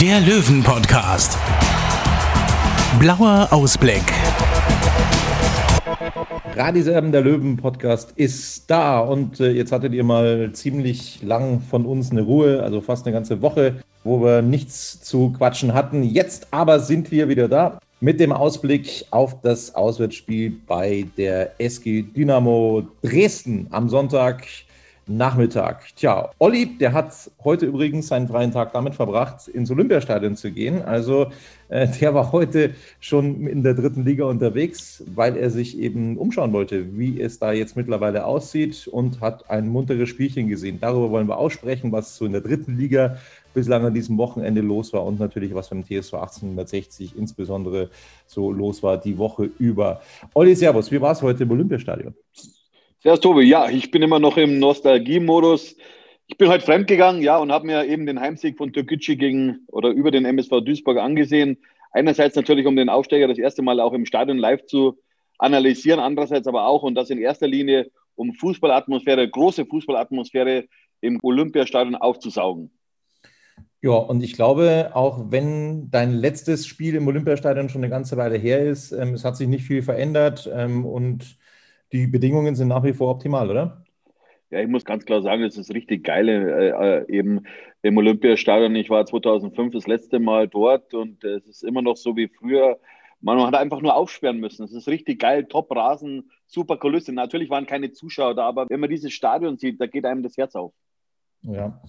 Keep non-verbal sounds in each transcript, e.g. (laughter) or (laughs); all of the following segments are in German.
der Löwen-Podcast. Blauer Ausblick. Radiserben der Löwen Podcast ist da und äh, jetzt hattet ihr mal ziemlich lang von uns eine Ruhe, also fast eine ganze Woche, wo wir nichts zu quatschen hatten. Jetzt aber sind wir wieder da mit dem Ausblick auf das Auswärtsspiel bei der SG Dynamo Dresden am Sonntag. Nachmittag. Tja, Olli, der hat heute übrigens seinen freien Tag damit verbracht, ins Olympiastadion zu gehen. Also äh, der war heute schon in der dritten Liga unterwegs, weil er sich eben umschauen wollte, wie es da jetzt mittlerweile aussieht und hat ein munteres Spielchen gesehen. Darüber wollen wir aussprechen, was so in der dritten Liga bislang an diesem Wochenende los war und natürlich was beim TSV 1860 insbesondere so los war die Woche über. Olli, Servus, wie war es heute im Olympiastadion? Servus Tobi, ja, ich bin immer noch im Nostalgie-Modus. Ich bin heute fremdgegangen, ja, und habe mir eben den Heimsieg von Türkgücü gegen oder über den MSV Duisburg angesehen. Einerseits natürlich, um den Aufsteiger das erste Mal auch im Stadion live zu analysieren, andererseits aber auch, und das in erster Linie, um Fußballatmosphäre, große Fußballatmosphäre im Olympiastadion aufzusaugen. Ja, und ich glaube, auch wenn dein letztes Spiel im Olympiastadion schon eine ganze Weile her ist, ähm, es hat sich nicht viel verändert ähm, und die Bedingungen sind nach wie vor optimal, oder? Ja, ich muss ganz klar sagen, es ist richtig geil äh, äh, eben im Olympiastadion. Ich war 2005 das letzte Mal dort und es ist immer noch so wie früher. Man hat einfach nur aufsperren müssen. Es ist richtig geil, Top-Rasen, super Kulisse. Natürlich waren keine Zuschauer da, aber wenn man dieses Stadion sieht, da geht einem das Herz auf. Ja.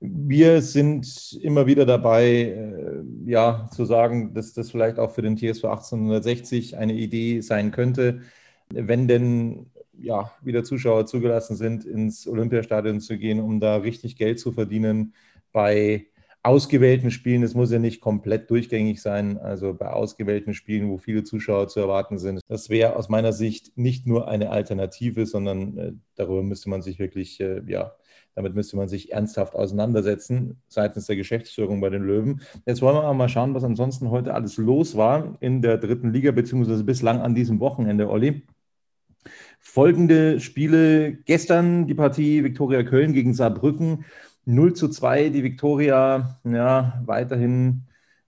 Wir sind immer wieder dabei, äh, ja, zu sagen, dass das vielleicht auch für den TSV 1860 eine Idee sein könnte wenn denn ja, wieder Zuschauer zugelassen sind, ins Olympiastadion zu gehen, um da richtig Geld zu verdienen bei ausgewählten Spielen. Es muss ja nicht komplett durchgängig sein, also bei ausgewählten Spielen, wo viele Zuschauer zu erwarten sind. Das wäre aus meiner Sicht nicht nur eine Alternative, sondern äh, darüber müsste man sich wirklich, äh, ja, damit müsste man sich ernsthaft auseinandersetzen seitens der Geschäftsführung bei den Löwen. Jetzt wollen wir mal schauen, was ansonsten heute alles los war in der dritten Liga, beziehungsweise bislang an diesem Wochenende, Olli. Folgende Spiele gestern die Partie Viktoria Köln gegen Saarbrücken 0 zu 2. Die Viktoria ja, weiterhin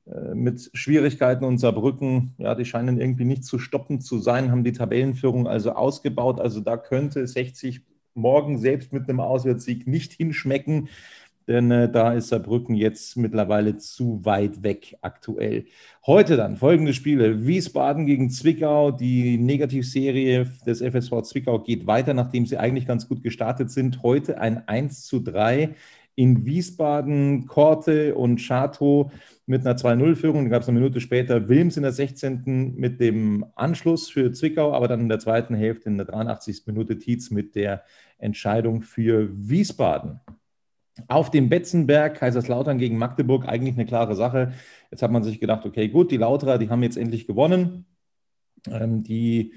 äh, mit Schwierigkeiten und Saarbrücken, ja, die scheinen irgendwie nicht zu stoppen zu sein, haben die Tabellenführung also ausgebaut. Also da könnte 60 morgen selbst mit einem Auswärtssieg nicht hinschmecken denn äh, da ist Saarbrücken jetzt mittlerweile zu weit weg aktuell. Heute dann folgende Spiele. Wiesbaden gegen Zwickau. Die Negativserie des FSV Zwickau geht weiter, nachdem sie eigentlich ganz gut gestartet sind. Heute ein 1 zu 3 in Wiesbaden. Korte und Chateau mit einer 2-0-Führung. Dann gab es eine Minute später Wilms in der 16. mit dem Anschluss für Zwickau, aber dann in der zweiten Hälfte in der 83. Minute Tietz mit der Entscheidung für Wiesbaden. Auf dem Betzenberg, Kaiserslautern gegen Magdeburg, eigentlich eine klare Sache. Jetzt hat man sich gedacht, okay, gut, die Lauterer, die haben jetzt endlich gewonnen. Ähm, die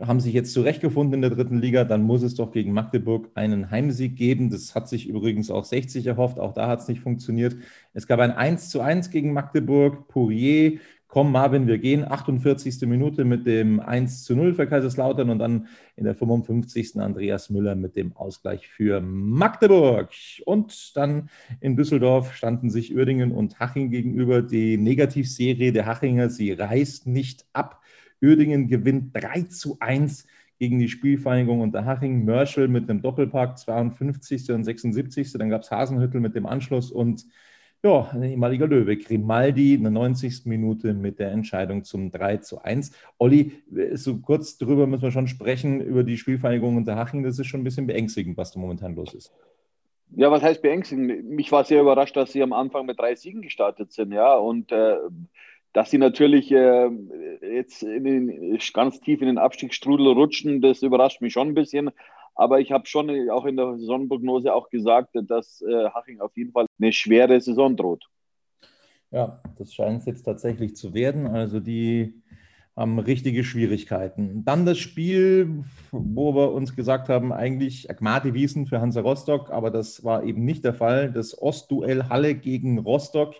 haben sich jetzt zurechtgefunden in der dritten Liga. Dann muss es doch gegen Magdeburg einen Heimsieg geben. Das hat sich übrigens auch 60 erhofft. Auch da hat es nicht funktioniert. Es gab ein 1 zu 1 gegen Magdeburg. Pourier komm Marvin, wir gehen. 48. Minute mit dem 1 zu 0 für Kaiserslautern und dann in der 55. Andreas Müller mit dem Ausgleich für Magdeburg. Und dann in Düsseldorf standen sich Uerdingen und Haching gegenüber. Die Negativserie der Hachinger, sie reißt nicht ab. Uerdingen gewinnt 3 zu 1 gegen die Spielvereinigung unter Haching. Mörschel mit einem Doppelpark, 52. und 76. Dann gab es Hasenhüttel mit dem Anschluss und ja, ein ehemaliger Löwe, Grimaldi in der 90. Minute mit der Entscheidung zum 3 zu 1. Olli, so kurz darüber müssen wir schon sprechen, über die Spielvereinigung unter Haching. Das ist schon ein bisschen beängstigend, was da momentan los ist. Ja, was heißt beängstigend? Mich war sehr überrascht, dass sie am Anfang mit drei Siegen gestartet sind, ja, und äh, dass sie natürlich äh, jetzt den, ganz tief in den Abstiegsstrudel rutschen, das überrascht mich schon ein bisschen. Aber ich habe schon auch in der Saisonprognose auch gesagt, dass äh, Haching auf jeden Fall eine schwere Saison droht. Ja, das scheint es jetzt tatsächlich zu werden. Also die haben richtige Schwierigkeiten. Dann das Spiel, wo wir uns gesagt haben, eigentlich Agmati Wiesen für Hansa Rostock, aber das war eben nicht der Fall. Das Ostduell Halle gegen Rostock.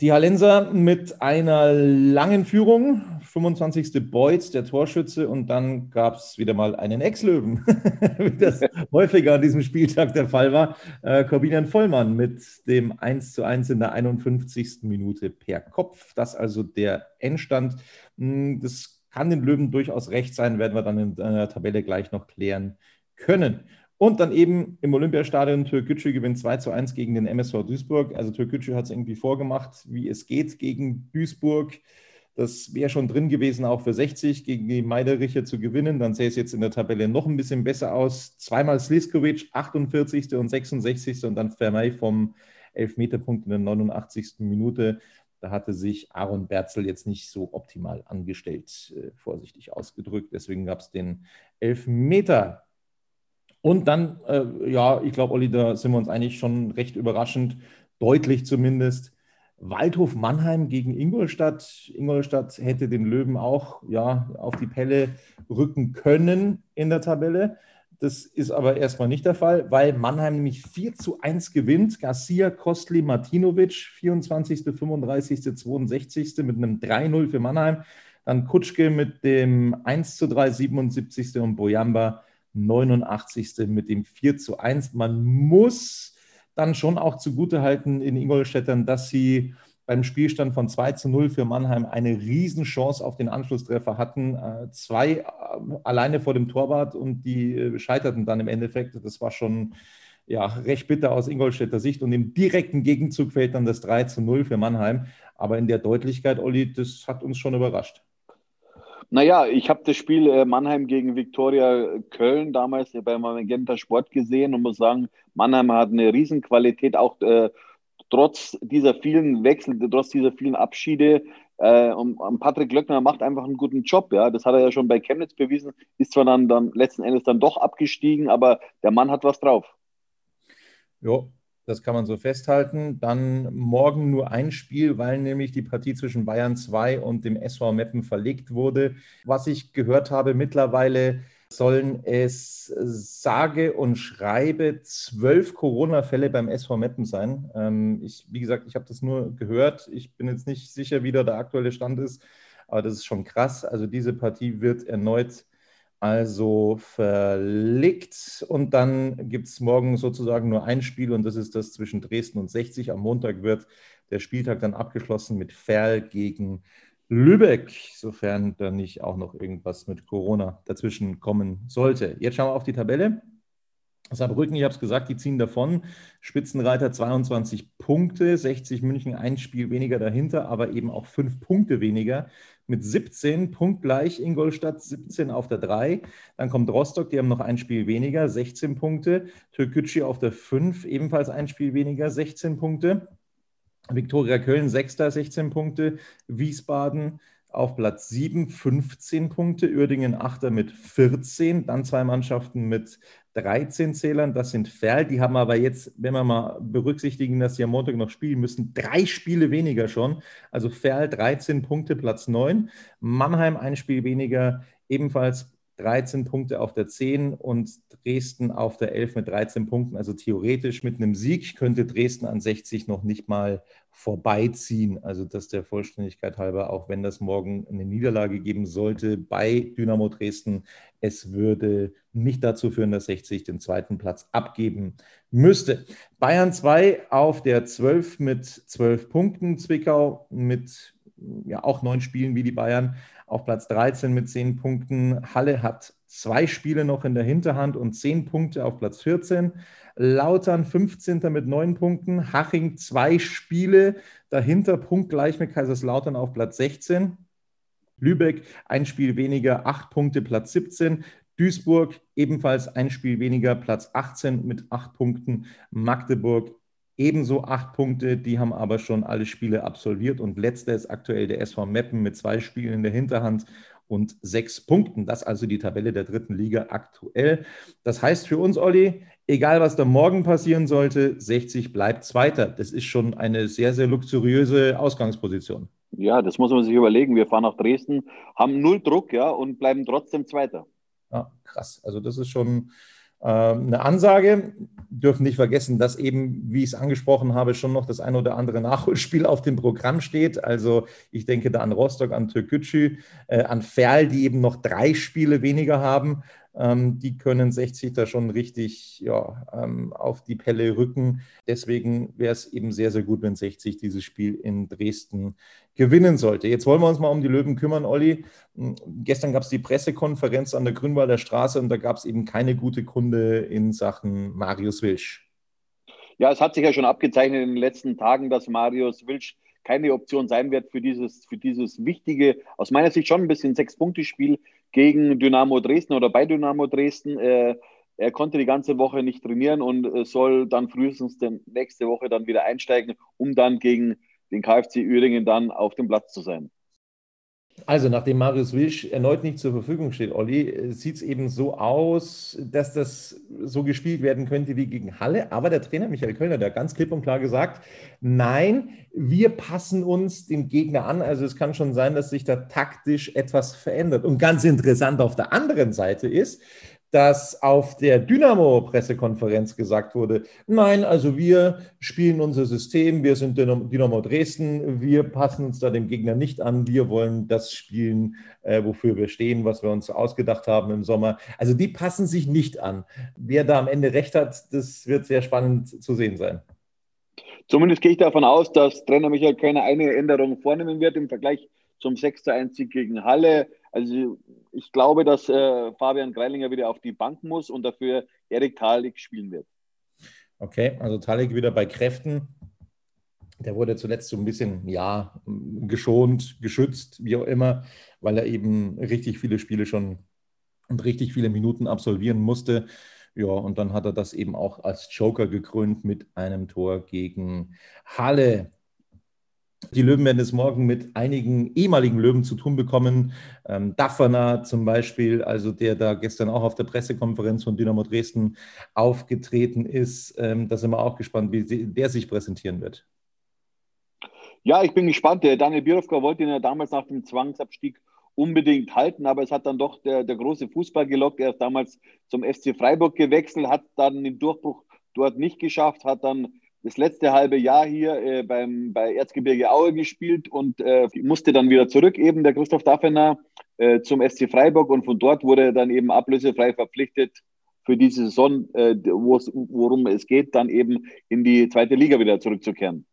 Die Hallenser mit einer langen Führung, 25. Beuth, der Torschütze, und dann gab es wieder mal einen Ex-Löwen, (laughs) wie das häufiger an diesem Spieltag der Fall war. Äh, Corbinian Vollmann mit dem 1 zu 1 in der 51. Minute per Kopf. Das also der Endstand. Hm, das kann den Löwen durchaus recht sein, werden wir dann in der Tabelle gleich noch klären können. Und dann eben im Olympiastadion Türkgücü gewinnt 2 zu 1 gegen den MSV Duisburg. Also Türkgücü hat es irgendwie vorgemacht, wie es geht gegen Duisburg. Das wäre schon drin gewesen, auch für 60 gegen die Meidericher zu gewinnen. Dann sähe es jetzt in der Tabelle noch ein bisschen besser aus. Zweimal Sliskovic, 48. und 66. und dann Vermey vom Elfmeterpunkt in der 89. Minute. Da hatte sich Aaron Berzel jetzt nicht so optimal angestellt, äh, vorsichtig ausgedrückt. Deswegen gab es den Elfmeter. Und dann, äh, ja, ich glaube, Olli, da sind wir uns eigentlich schon recht überraschend, deutlich zumindest. Waldhof Mannheim gegen Ingolstadt. Ingolstadt hätte den Löwen auch ja, auf die Pelle rücken können in der Tabelle. Das ist aber erstmal nicht der Fall, weil Mannheim nämlich 4 zu 1 gewinnt. Garcia, Kostli, Martinovic, 24., 35., 62. mit einem 3-0 für Mannheim. Dann Kutschke mit dem 1 zu 3, 77. und Boyamba 89. mit dem 4 zu 1. Man muss dann schon auch zugutehalten in Ingolstädtern, dass sie beim Spielstand von 2 zu 0 für Mannheim eine Riesenchance auf den Anschlusstreffer hatten. Äh, zwei äh, alleine vor dem Torwart und die äh, scheiterten dann im Endeffekt. Das war schon ja, recht bitter aus Ingolstädter Sicht. Und im direkten Gegenzug fällt dann das 3 zu 0 für Mannheim. Aber in der Deutlichkeit, Olli, das hat uns schon überrascht. Naja, ich habe das Spiel äh, Mannheim gegen Viktoria Köln damals beim Magenta Sport gesehen und muss sagen, Mannheim hat eine Riesenqualität, auch äh, trotz dieser vielen Wechsel, trotz dieser vielen Abschiede. Äh, und, und, Patrick Löckner macht einfach einen guten Job, ja. Das hat er ja schon bei Chemnitz bewiesen, ist zwar dann, dann letzten Endes dann doch abgestiegen, aber der Mann hat was drauf. Ja, das kann man so festhalten. Dann morgen nur ein Spiel, weil nämlich die Partie zwischen Bayern 2 und dem SV Meppen verlegt wurde. Was ich gehört habe, mittlerweile sollen es sage und schreibe zwölf Corona-Fälle beim SV Meppen sein. Ähm, ich, wie gesagt, ich habe das nur gehört. Ich bin jetzt nicht sicher, wie da der aktuelle Stand ist, aber das ist schon krass. Also diese Partie wird erneut also verlegt und dann gibt es morgen sozusagen nur ein Spiel und das ist das zwischen Dresden und 60. Am Montag wird der Spieltag dann abgeschlossen mit Ferl gegen Lübeck, sofern da nicht auch noch irgendwas mit Corona dazwischen kommen sollte. Jetzt schauen wir auf die Tabelle. Saarbrücken, ich habe es gesagt, die ziehen davon. Spitzenreiter 22 Punkte, 60 München ein Spiel weniger dahinter, aber eben auch fünf Punkte weniger mit 17, punktgleich Ingolstadt 17 auf der 3. Dann kommt Rostock, die haben noch ein Spiel weniger, 16 Punkte. Türkgücü auf der 5, ebenfalls ein Spiel weniger, 16 Punkte. Viktoria Köln 6. 16 Punkte. Wiesbaden auf Platz 7, 15 Punkte. Uerdingen 8. mit 14. Dann zwei Mannschaften mit 13 Zählern, das sind Ferl. Die haben aber jetzt, wenn wir mal berücksichtigen, dass sie am Montag noch spielen müssen, drei Spiele weniger schon. Also Ferl 13 Punkte, Platz 9. Mannheim ein Spiel weniger, ebenfalls 13 Punkte auf der 10 und Dresden auf der 11 mit 13 Punkten. Also theoretisch mit einem Sieg könnte Dresden an 60 noch nicht mal vorbeiziehen. Also das der Vollständigkeit halber, auch wenn das morgen eine Niederlage geben sollte bei Dynamo Dresden, es würde nicht dazu führen, dass 60 den zweiten Platz abgeben müsste. Bayern 2 auf der 12 mit 12 Punkten, Zwickau mit ja, auch neun Spielen wie die Bayern auf Platz 13 mit 10 Punkten. Halle hat zwei Spiele noch in der Hinterhand und 10 Punkte auf Platz 14. Lautern 15. mit neun Punkten, Haching zwei Spiele, dahinter punktgleich mit Kaiserslautern auf Platz 16. Lübeck ein Spiel weniger, acht Punkte, Platz 17. Duisburg ebenfalls ein Spiel weniger, Platz 18 mit acht Punkten. Magdeburg ebenso acht Punkte, die haben aber schon alle Spiele absolviert. Und letzter ist aktuell der SV Meppen mit zwei Spielen in der Hinterhand und sechs Punkten. Das also die Tabelle der dritten Liga aktuell. Das heißt für uns, Olli, egal was da morgen passieren sollte, 60 bleibt Zweiter. Das ist schon eine sehr, sehr luxuriöse Ausgangsposition. Ja, das muss man sich überlegen. Wir fahren nach Dresden, haben null Druck, ja, und bleiben trotzdem Zweiter. Ja, krass. Also das ist schon äh, eine Ansage. Dürfen nicht vergessen, dass eben, wie ich es angesprochen habe, schon noch das ein oder andere Nachholspiel auf dem Programm steht. Also ich denke da an Rostock, an Türkgücü, äh, an Ferl, die eben noch drei Spiele weniger haben. Ähm, die können 60 da schon richtig ja, ähm, auf die Pelle rücken. Deswegen wäre es eben sehr, sehr gut, wenn 60 dieses Spiel in Dresden gewinnen sollte. Jetzt wollen wir uns mal um die Löwen kümmern, Olli. Hm, gestern gab es die Pressekonferenz an der Grünwalder Straße und da gab es eben keine gute Kunde in Sachen Marius Wilsch. Ja, es hat sich ja schon abgezeichnet in den letzten Tagen, dass Marius Wilsch keine Option sein wird für dieses, für dieses wichtige, aus meiner Sicht schon ein bisschen Sechs-Punkte-Spiel gegen Dynamo Dresden oder bei Dynamo Dresden. Äh, er konnte die ganze Woche nicht trainieren und äh, soll dann frühestens nächste Woche dann wieder einsteigen, um dann gegen den KfC Üringen dann auf dem Platz zu sein. Also, nachdem Marius Wilsch erneut nicht zur Verfügung steht, Olli, sieht es eben so aus, dass das so gespielt werden könnte wie gegen Halle. Aber der Trainer Michael Kölner, hat ganz klipp und klar gesagt, nein, wir passen uns dem Gegner an. Also es kann schon sein, dass sich da taktisch etwas verändert. Und ganz interessant auf der anderen Seite ist, dass auf der Dynamo-Pressekonferenz gesagt wurde, nein, also wir spielen unser System, wir sind Dynamo Dresden, wir passen uns da dem Gegner nicht an, wir wollen das spielen, äh, wofür wir stehen, was wir uns ausgedacht haben im Sommer. Also die passen sich nicht an. Wer da am Ende recht hat, das wird sehr spannend zu sehen sein. Zumindest gehe ich davon aus, dass Trainer Michael keine eine Änderung vornehmen wird im Vergleich zum 6-1-Sieg gegen Halle. Also ich glaube, dass äh, Fabian Greilinger wieder auf die Bank muss und dafür Erik Thalik spielen wird. Okay, also Thalik wieder bei Kräften. Der wurde zuletzt so ein bisschen, ja, geschont, geschützt, wie auch immer, weil er eben richtig viele Spiele schon und richtig viele Minuten absolvieren musste. Ja, und dann hat er das eben auch als Joker gekrönt mit einem Tor gegen Halle. Die Löwen werden es morgen mit einigen ehemaligen Löwen zu tun bekommen. Ähm, Daffner zum Beispiel, also der da gestern auch auf der Pressekonferenz von Dynamo Dresden aufgetreten ist. Ähm, da sind wir auch gespannt, wie der sich präsentieren wird. Ja, ich bin gespannt. Der Daniel Birovka wollte ihn ja damals nach dem Zwangsabstieg unbedingt halten, aber es hat dann doch der, der große Fußball gelockt. Er ist damals zum FC Freiburg gewechselt, hat dann den Durchbruch dort nicht geschafft, hat dann das letzte halbe Jahr hier äh, beim, bei Erzgebirge Aue gespielt und äh, musste dann wieder zurück, eben der Christoph Daffener, äh, zum SC Freiburg und von dort wurde er dann eben ablösefrei verpflichtet für die Saison, äh, worum es geht, dann eben in die zweite Liga wieder zurückzukehren.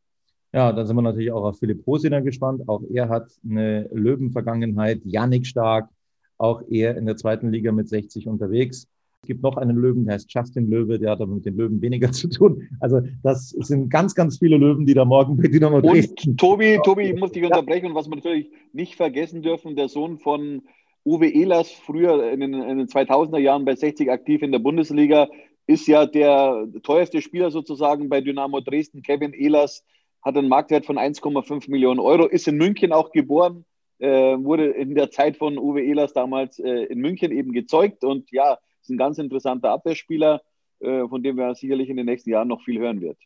Ja, da sind wir natürlich auch auf Philipp Rosiner gespannt. Auch er hat eine Löwenvergangenheit. Yannick Stark, auch er in der zweiten Liga mit 60 unterwegs. Es gibt noch einen Löwen, der heißt Justin Löwe, der hat aber mit den Löwen weniger (laughs) zu tun. Also das sind ganz, ganz viele Löwen, die da morgen bei Dynamo Dresden. Und Tobi, Tobi, ich muss dich unterbrechen. Und was wir natürlich nicht vergessen dürfen, der Sohn von Uwe Ehlers, früher in den, in den 2000er Jahren bei 60 aktiv in der Bundesliga, ist ja der teuerste Spieler sozusagen bei Dynamo Dresden. Kevin Ehlers hat einen Marktwert von 1,5 Millionen Euro, ist in München auch geboren, äh, wurde in der Zeit von Uwe Ehlers damals äh, in München eben gezeugt und ja, ist ein ganz interessanter Abwehrspieler, äh, von dem wir sicherlich in den nächsten Jahren noch viel hören wird.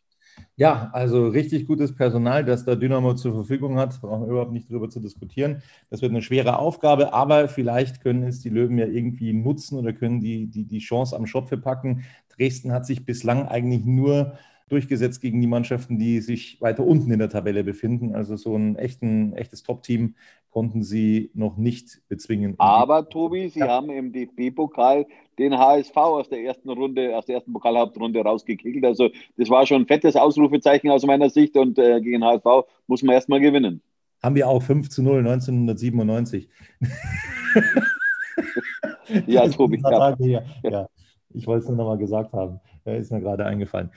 Ja, also richtig gutes Personal, das da Dynamo zur Verfügung hat, brauchen wir überhaupt nicht darüber zu diskutieren. Das wird eine schwere Aufgabe, aber vielleicht können es die Löwen ja irgendwie nutzen oder können die, die, die Chance am Schopfe packen. Dresden hat sich bislang eigentlich nur durchgesetzt gegen die Mannschaften, die sich weiter unten in der Tabelle befinden. Also so ein echten, echtes Top-Team konnten sie noch nicht bezwingen. Aber Tobi, Sie ja. haben im DFB-Pokal den HSV aus der ersten Runde, aus der ersten Pokalhauptrunde rausgekegelt. Also das war schon ein fettes Ausrufezeichen aus meiner Sicht und äh, gegen HSV muss man erstmal gewinnen. Haben wir auch 5 zu 0 1997. (laughs) ja, Tobi. Ja. (laughs) ja. Ich wollte es nur nochmal gesagt haben. (laughs) Ist mir gerade eingefallen.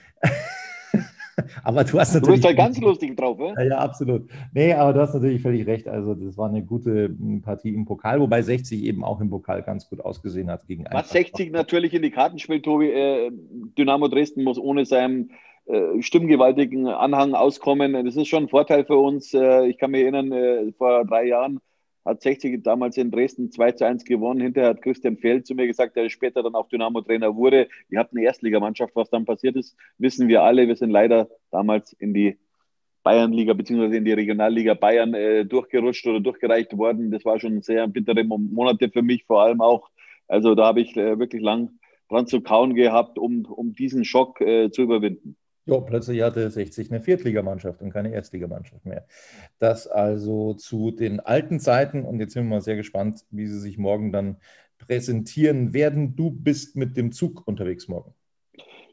(laughs) aber du hast natürlich. Du bist halt ganz lustig drauf, ja? Ja, absolut. Nee, aber du hast natürlich völlig recht. Also, das war eine gute hm, Partie im Pokal, wobei 60 eben auch im Pokal ganz gut ausgesehen hat gegen Was 60 natürlich in die Karten spielt, Tobi. Äh, Dynamo Dresden muss ohne seinen äh, stimmgewaltigen Anhang auskommen. Das ist schon ein Vorteil für uns. Äh, ich kann mich erinnern, vor drei Jahren hat 60 damals in Dresden 2 zu 1 gewonnen. Hinterher hat Christian Feld zu mir gesagt, der später dann auch Dynamo-Trainer wurde. Ihr habt eine Erstligamannschaft. Was dann passiert ist, wissen wir alle. Wir sind leider damals in die Bayernliga bzw. in die Regionalliga Bayern äh, durchgerutscht oder durchgereicht worden. Das war schon sehr bittere Monate für mich, vor allem auch. Also da habe ich äh, wirklich lang dran zu kauen gehabt, um, um diesen Schock äh, zu überwinden. Ja, plötzlich hatte 60 eine Viertligamannschaft und keine Erstligamannschaft mehr. Das also zu den alten Zeiten und jetzt sind wir mal sehr gespannt, wie sie sich morgen dann präsentieren werden. Du bist mit dem Zug unterwegs morgen.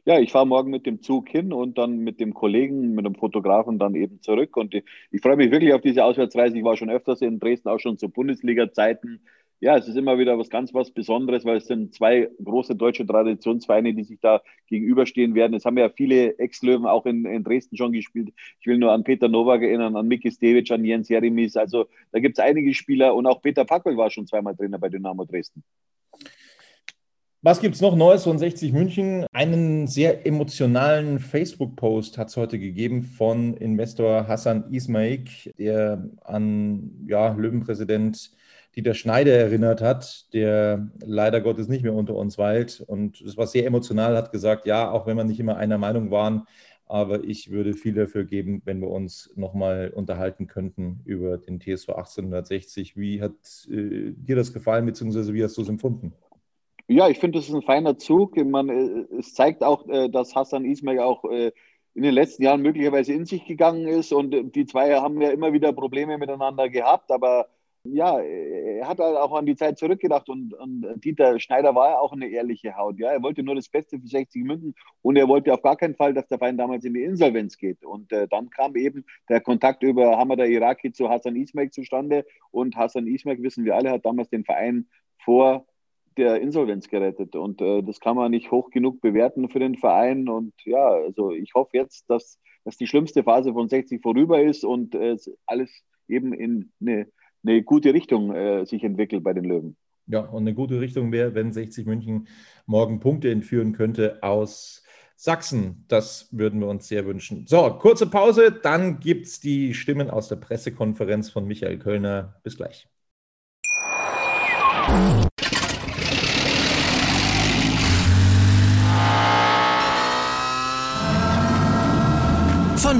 Ja, ich fahre morgen mit dem Zug hin und dann mit dem Kollegen, mit dem Fotografen dann eben zurück. Und ich, ich freue mich wirklich auf diese Auswärtsreise. Ich war schon öfters in Dresden, auch schon zu Bundesliga-Zeiten ja, es ist immer wieder was ganz was Besonderes, weil es sind zwei große deutsche Traditionsvereine, die sich da gegenüberstehen werden. Es haben ja viele Ex-Löwen auch in, in, Dresden schon gespielt. Ich will nur an Peter Nowak erinnern, an Miki Stevic, an Jens Jeremis. Also da gibt es einige Spieler und auch Peter Packel war schon zweimal Trainer bei Dynamo Dresden. Was gibt es noch Neues von 60 München? Einen sehr emotionalen Facebook-Post hat es heute gegeben von Investor Hassan Ismaik, der an ja, Löwenpräsident Dieter Schneider erinnert hat, der leider Gottes nicht mehr unter uns weilt. Und es war sehr emotional, hat gesagt, ja, auch wenn wir nicht immer einer Meinung waren, aber ich würde viel dafür geben, wenn wir uns nochmal unterhalten könnten über den TSV 1860. Wie hat äh, dir das gefallen, beziehungsweise wie hast du es empfunden? Ja, ich finde, das ist ein feiner Zug. Man, äh, es zeigt auch, äh, dass Hassan Ismail auch äh, in den letzten Jahren möglicherweise in sich gegangen ist und die zwei haben ja immer wieder Probleme miteinander gehabt, aber ja, er hat halt auch an die Zeit zurückgedacht und, und Dieter Schneider war ja auch eine ehrliche Haut. Ja, er wollte nur das Beste für 60 München und er wollte auf gar keinen Fall, dass der Verein damals in die Insolvenz geht. Und äh, dann kam eben der Kontakt über Hamada Iraki zu Hassan Ismail zustande und Hassan Ismail, wissen wir alle, hat damals den Verein vor der Insolvenz gerettet und äh, das kann man nicht hoch genug bewerten für den Verein und ja, also ich hoffe jetzt, dass, dass die schlimmste Phase von 60 vorüber ist und äh, alles eben in eine eine gute Richtung äh, sich entwickelt bei den Löwen. Ja, und eine gute Richtung wäre, wenn 60 München morgen Punkte entführen könnte aus Sachsen. Das würden wir uns sehr wünschen. So, kurze Pause, dann gibt es die Stimmen aus der Pressekonferenz von Michael Kölner. Bis gleich.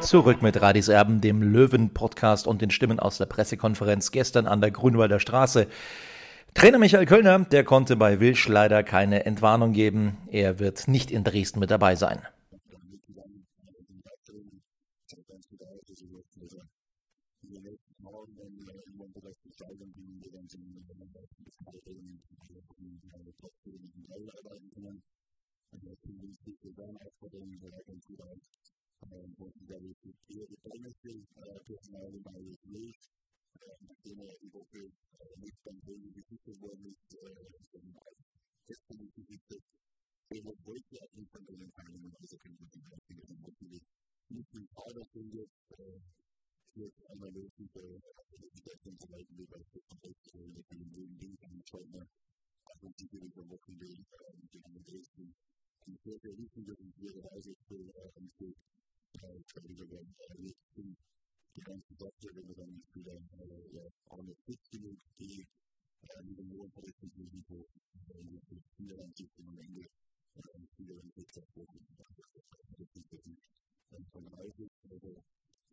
Zurück mit Radis Erben, dem Löwen-Podcast und den Stimmen aus der Pressekonferenz gestern an der Grünwalder Straße. Trainer Michael Kölner, der konnte bei Wilsch leider keine Entwarnung geben. Er wird nicht in Dresden mit dabei sein. um, what you guys do. The. Um, to make them some that they were very in front of I think with another people to complete the way they can. I think are the and so to um, to so traditionen riktig gränsdragare med den skulle ha med flyktning i nivån på riktigt på fyra typen av mängder fyra typer på en sån här och det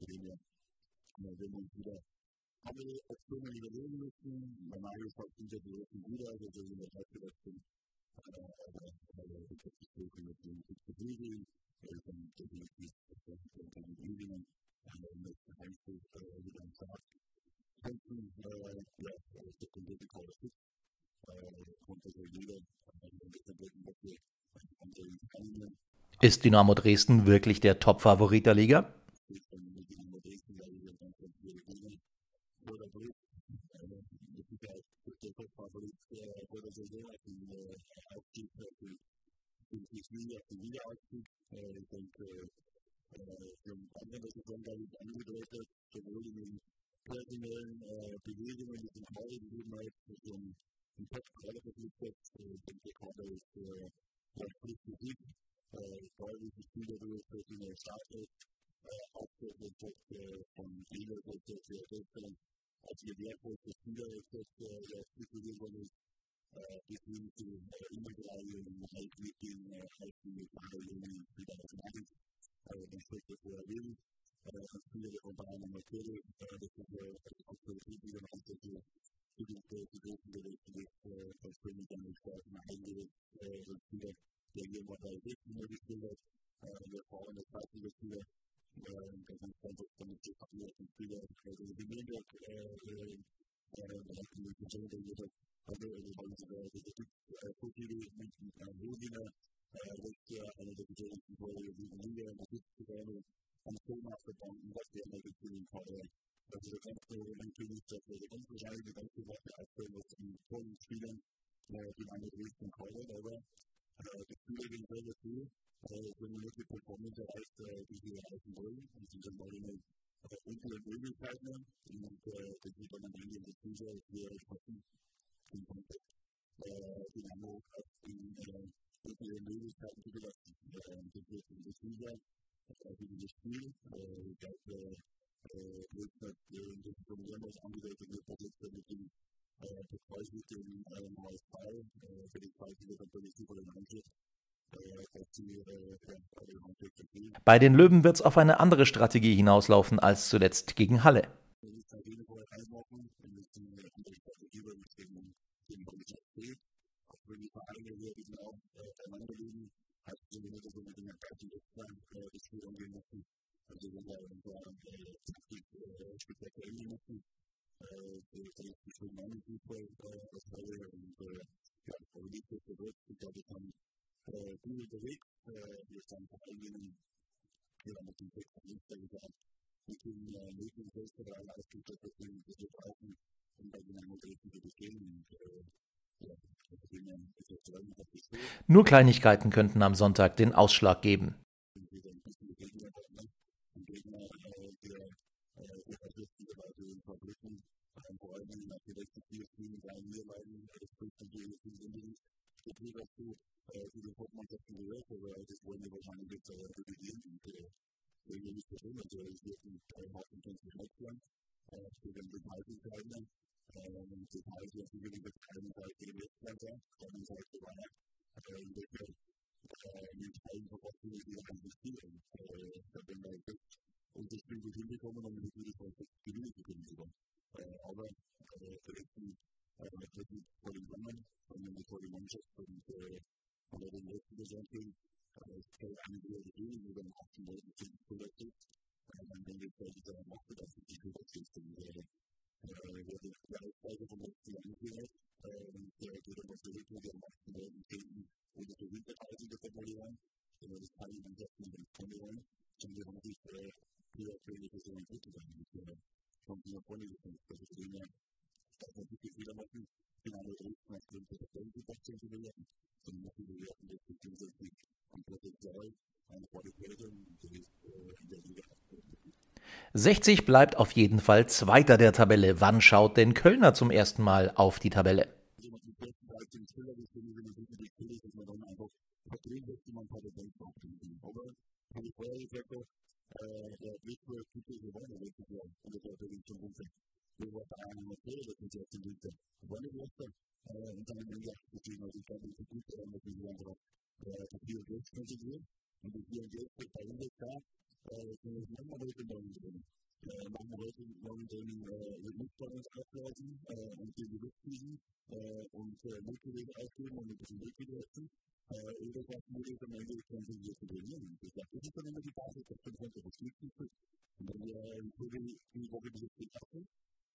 är det man skulle haben wir Optionen überlegen müssen. Bei Kart sind ja die Roten wieder, also wir sind ja gleich vielleicht aber das ist so, wenn wir den Flügel, dann definitiv Übungen mit Heimspiel wieder am Start. Kämpfen, ja, ein wirklich tolles Stück. Konnte so jeder ein bisschen drücken, dass wir ist Dynamo Dresden wirklich der Top-Favorit der Liga? Personellen Bewegungen, die sind Teil, die eben halt so ein Top relativ ist, denke Kader ist der Pflicht Musik, deutliche Spieler durch, die eine starke Aufstellung von Liga, das ist sehr seltsam, als wir wertvollste Spieler ist, das der Spieler ist, bis hin zu Immobilien, halt mit den Halten mit Bayern, wieder auf dem Abend, dann steckt das vorher Leben. Spieler von Bayern und Marcelo, das ist auch für die Liga noch sehr viel für die großen Gewässer, das können wir dann nicht starten, eingesetzt, Spieler, der hier mal bei 16 Uhr gespielt hat, der Frau in der zweiten Spieler, da sind dann doch damit so verlierten Spieler, also die Mediak, da hat die Person, der jeder, also, weil sie da, das gibt so viele Menschen, Rosina, das ist ja eine der bedeutendsten Tore der Liga, das ist gerade am Thomas verbunden, was der in der Beziehung hat. Also der ganze natürlich, dass wir die ganze Reihe, die ganze Woche aktuell mit den tollen Spielern, die eine Dresden kommen, aber die Spieler gehen selber zu, wenn man wirklich Performance erreicht, die sie erreichen wollen, und sie sind mal in unsere Möglichkeiten, und das wird dann am Ende des Spiels sehr schaffen, den Konzept Dynamo hat in unsere Möglichkeiten zu belasten. Das wird in der Spiel für dieses Spiel, ich glaube, jetzt hat das Problem, was angedeutet wird, dass jetzt mit dem Bepreis mit dem HSV für die Zeit, die natürlich super den Anschluss bei den Löwen wird es auf eine andere Strategie hinauslaufen als zuletzt gegen Halle. Also wenn wir unsere Taktik speziell verändern müssen, das ist schon mein Fußball aus Halle und ja, aber nichtsdestotrotz, ich glaube, wir haben gut unterwegs, wir sind vor allem wir haben mit dem Text am Dienstag gesagt, mit den möglichen Selbstvertrauen ausgestattet, das wir brauchen, um bei den Dresden zu bestehen und ja, nur Kleinigkeiten könnten am Sonntag den Ausschlag geben. vor allem nach den letzten vier Spielen drei Niederlagen, das bringt natürlich viel unbedingt Kultur dazu, zu den Top-Mannschaften gehört, aber das wollen wir wahrscheinlich jetzt revidieren und irgendwie nicht verstehen. Also es wird ein Haufen von Schmeckern, für den Detailentscheidenden. Details werden sicherlich auf der einen Seite gegen Westland sein, auf der anderen Seite Bayern, in welcher Entscheidung verpassen wir die eigentlich spielen. Wenn wir jetzt und das Spiel gut hinbekommen, dann ist es natürlich auch gewinnen zu können. aber verletzten wirklich vor den Männern, sondern vor der Mannschaft und aber den letzten Saison es fällt einige der Regeln über den 18 Leuten zu verletzt. Dann wenn wir bei dieser Macht, dass es die Überschichten wäre. wurde gleichzeitig vom letzten Jahr angehört und der geht aber zurück mit den 18 Leuten finden oder für Winterpause formulieren. Das kann ich dann jetzt nicht formulieren, sondern wir haben sich für ähnliche Saison entwickelt. von dieser Vorlesung, das ist Dinge, das man wirklich wieder machen, in einer Dresden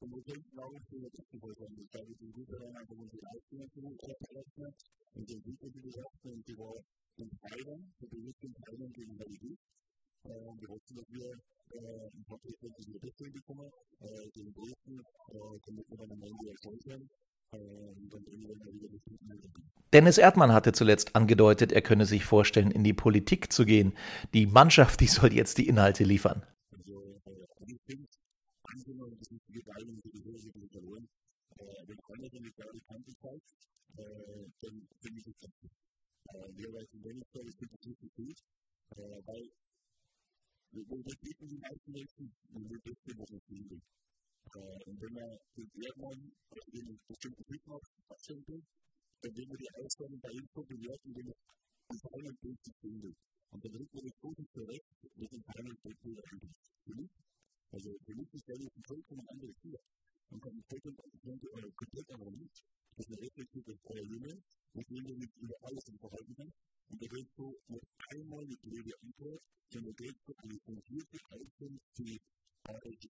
heißt, wir sind gut daran, einfach unsere Leistungen zu errechnen und den Sieg zu berechnen und die war Entscheidung, die bewusste Entscheidung gegen Realität. Wir hoffen, dass wir ein paar Prozent wieder besser bekommen, den Dresden, damit wir dann am Ende erfolgt sein. Dennis Erdmann hatte zuletzt angedeutet, er könne sich vorstellen, in die Politik zu gehen. Die Mannschaft, die soll jetzt die Inhalte liefern. Also, ich finde, angenommen, das ist die Teilung sowieso wirklich verloren. Wenn einer eine klare Kante zeigt, dann finde ich das ganz Wir weiß in Dennis, ich finde das richtig gut, weil wir bieten die meisten Menschen, wir wissen, was wir finden. Und wenn man den Erdmann oder den bestimmten Typ noch will, dann werden wir die Aussagen bei ihm so bewerten, wenn es in seinem Bild sich findet. Und dann rückt man das nicht zurecht, wie es in seinem Bild eigentlich für. Also für mich ist der ein vollkommen anderes Tier. Man kann vollkommen komplett anderer Mensch. Das ist eine reflektierte Junge, mit dem du nicht über alles im Verhalten kannst. Und da willst du nur einmal mit Rede Antwort, sondern willst du eine fundierte Einstellung, die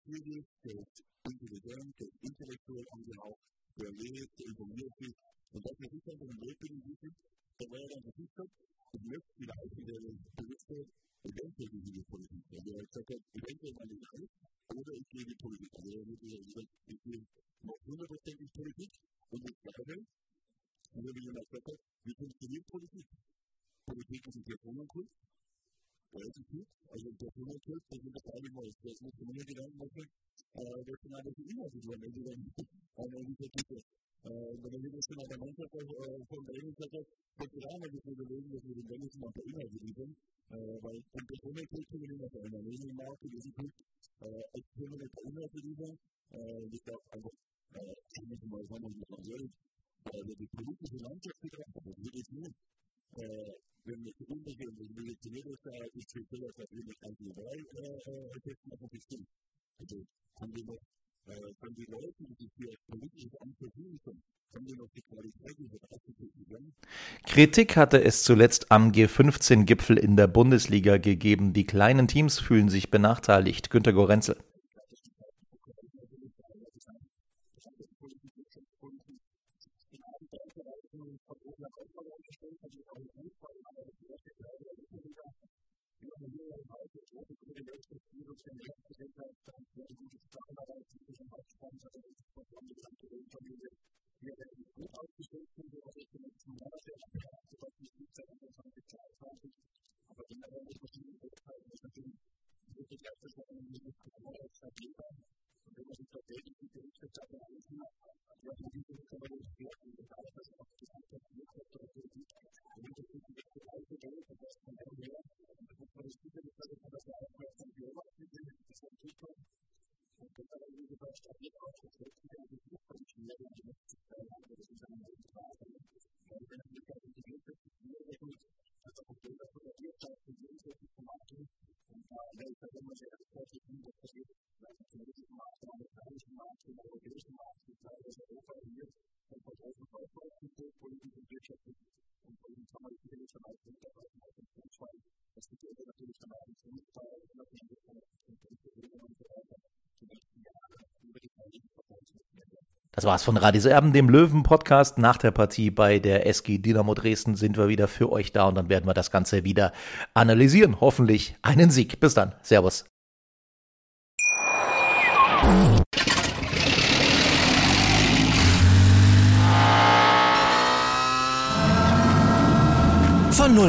Studie, der intelligent, der intellektuell angehaucht, der lebt, der informiert sich. Und das ist nicht einfach ein Weltbild, da war er dann versichert, ich möchte vielleicht in der bewusste eventuell die Politik. Also er hat gesagt, eventuell meine ich alles, oder ich gehe in die Politik. Also er hat gesagt, ich gehe noch hundertprozentig Politik und ich glaube, wenn jemand sagt, wie funktioniert Politik? Politik ist ein Personenkult, relativ Also der Hungerkult, das sind das eigentlich mal, das muss man nur Gedanken machen, äh, das sind aber die Inhalte, die am Ende dann an dieser Titel. Wenn wir das in der Mannschaft von Bremen gesagt hat, es auch mal ein überlegen, dass wir den Wenigsten an der Inhalte liefern, weil und der Hungerkult können wir noch einmal nehmen im Markt, diesen Kult, als können wir nicht Inhalte liefern, ich glaube einfach, ich muss mal sagen, ich muss mal sagen, die politische Landschaft betrachtet, das wird jetzt nur wenn wir irgendwelche Militärlose ist für Fehler, dass wir nicht ganz liberal testen, aber bestimmt. Also haben wir noch von den Leuten, die sich hier politisches Amt können, Kritik hatte es zuletzt am G15-Gipfel in der Bundesliga gegeben. Die kleinen Teams fühlen sich benachteiligt. Günter Gorenzel. gute Gründe möchte, Virus von der Gesellschaft hat, dann wäre die gute Zusammenarbeit zwischen dem Hauptsponsor der Institution und der gesamten Weltfamilie. Wir werden gut aufgestellt sind, wir werden die nächsten Monate erfahren, sodass die in der 2022 aber generell nicht verschiedene Möglichkeiten ist natürlich wirklich erst einmal eine Möglichkeit, die Vergangenheit problemas estratégicos que a gente está trabalhando e a gente tem que trabalhar de perto e tentar fazer uma questão que é muito importante. A gente tem que trabalhar de perto e fazer uma reunião com a equipe de fazer todas as áreas para fazer uma coisa que é muito importante. Então, para mim, eu acho que a gente tem que fazer uma coisa para a gente ver a gente está na posição de trabalho. Então, eu acho que a gente tem que fazer uma coisa para a gente ver a gente está na posição de trabalho. Então, eu acho que a gente tem que fazer uma coisa para a gente ver a gente está na posição de trabalho. War's von Radis Erben, dem Löwen-Podcast. Nach der Partie bei der SG Dynamo Dresden sind wir wieder für euch da und dann werden wir das Ganze wieder analysieren. Hoffentlich einen Sieg. Bis dann. Servus.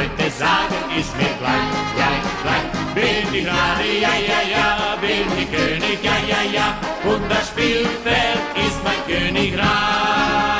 Leute sagen, ist mir gleich, gleich, gleich. Bin ich gerade, ja, ja, ja, bin ich König, ja, ja, ja, und das Spielfeld ist mein Königreich.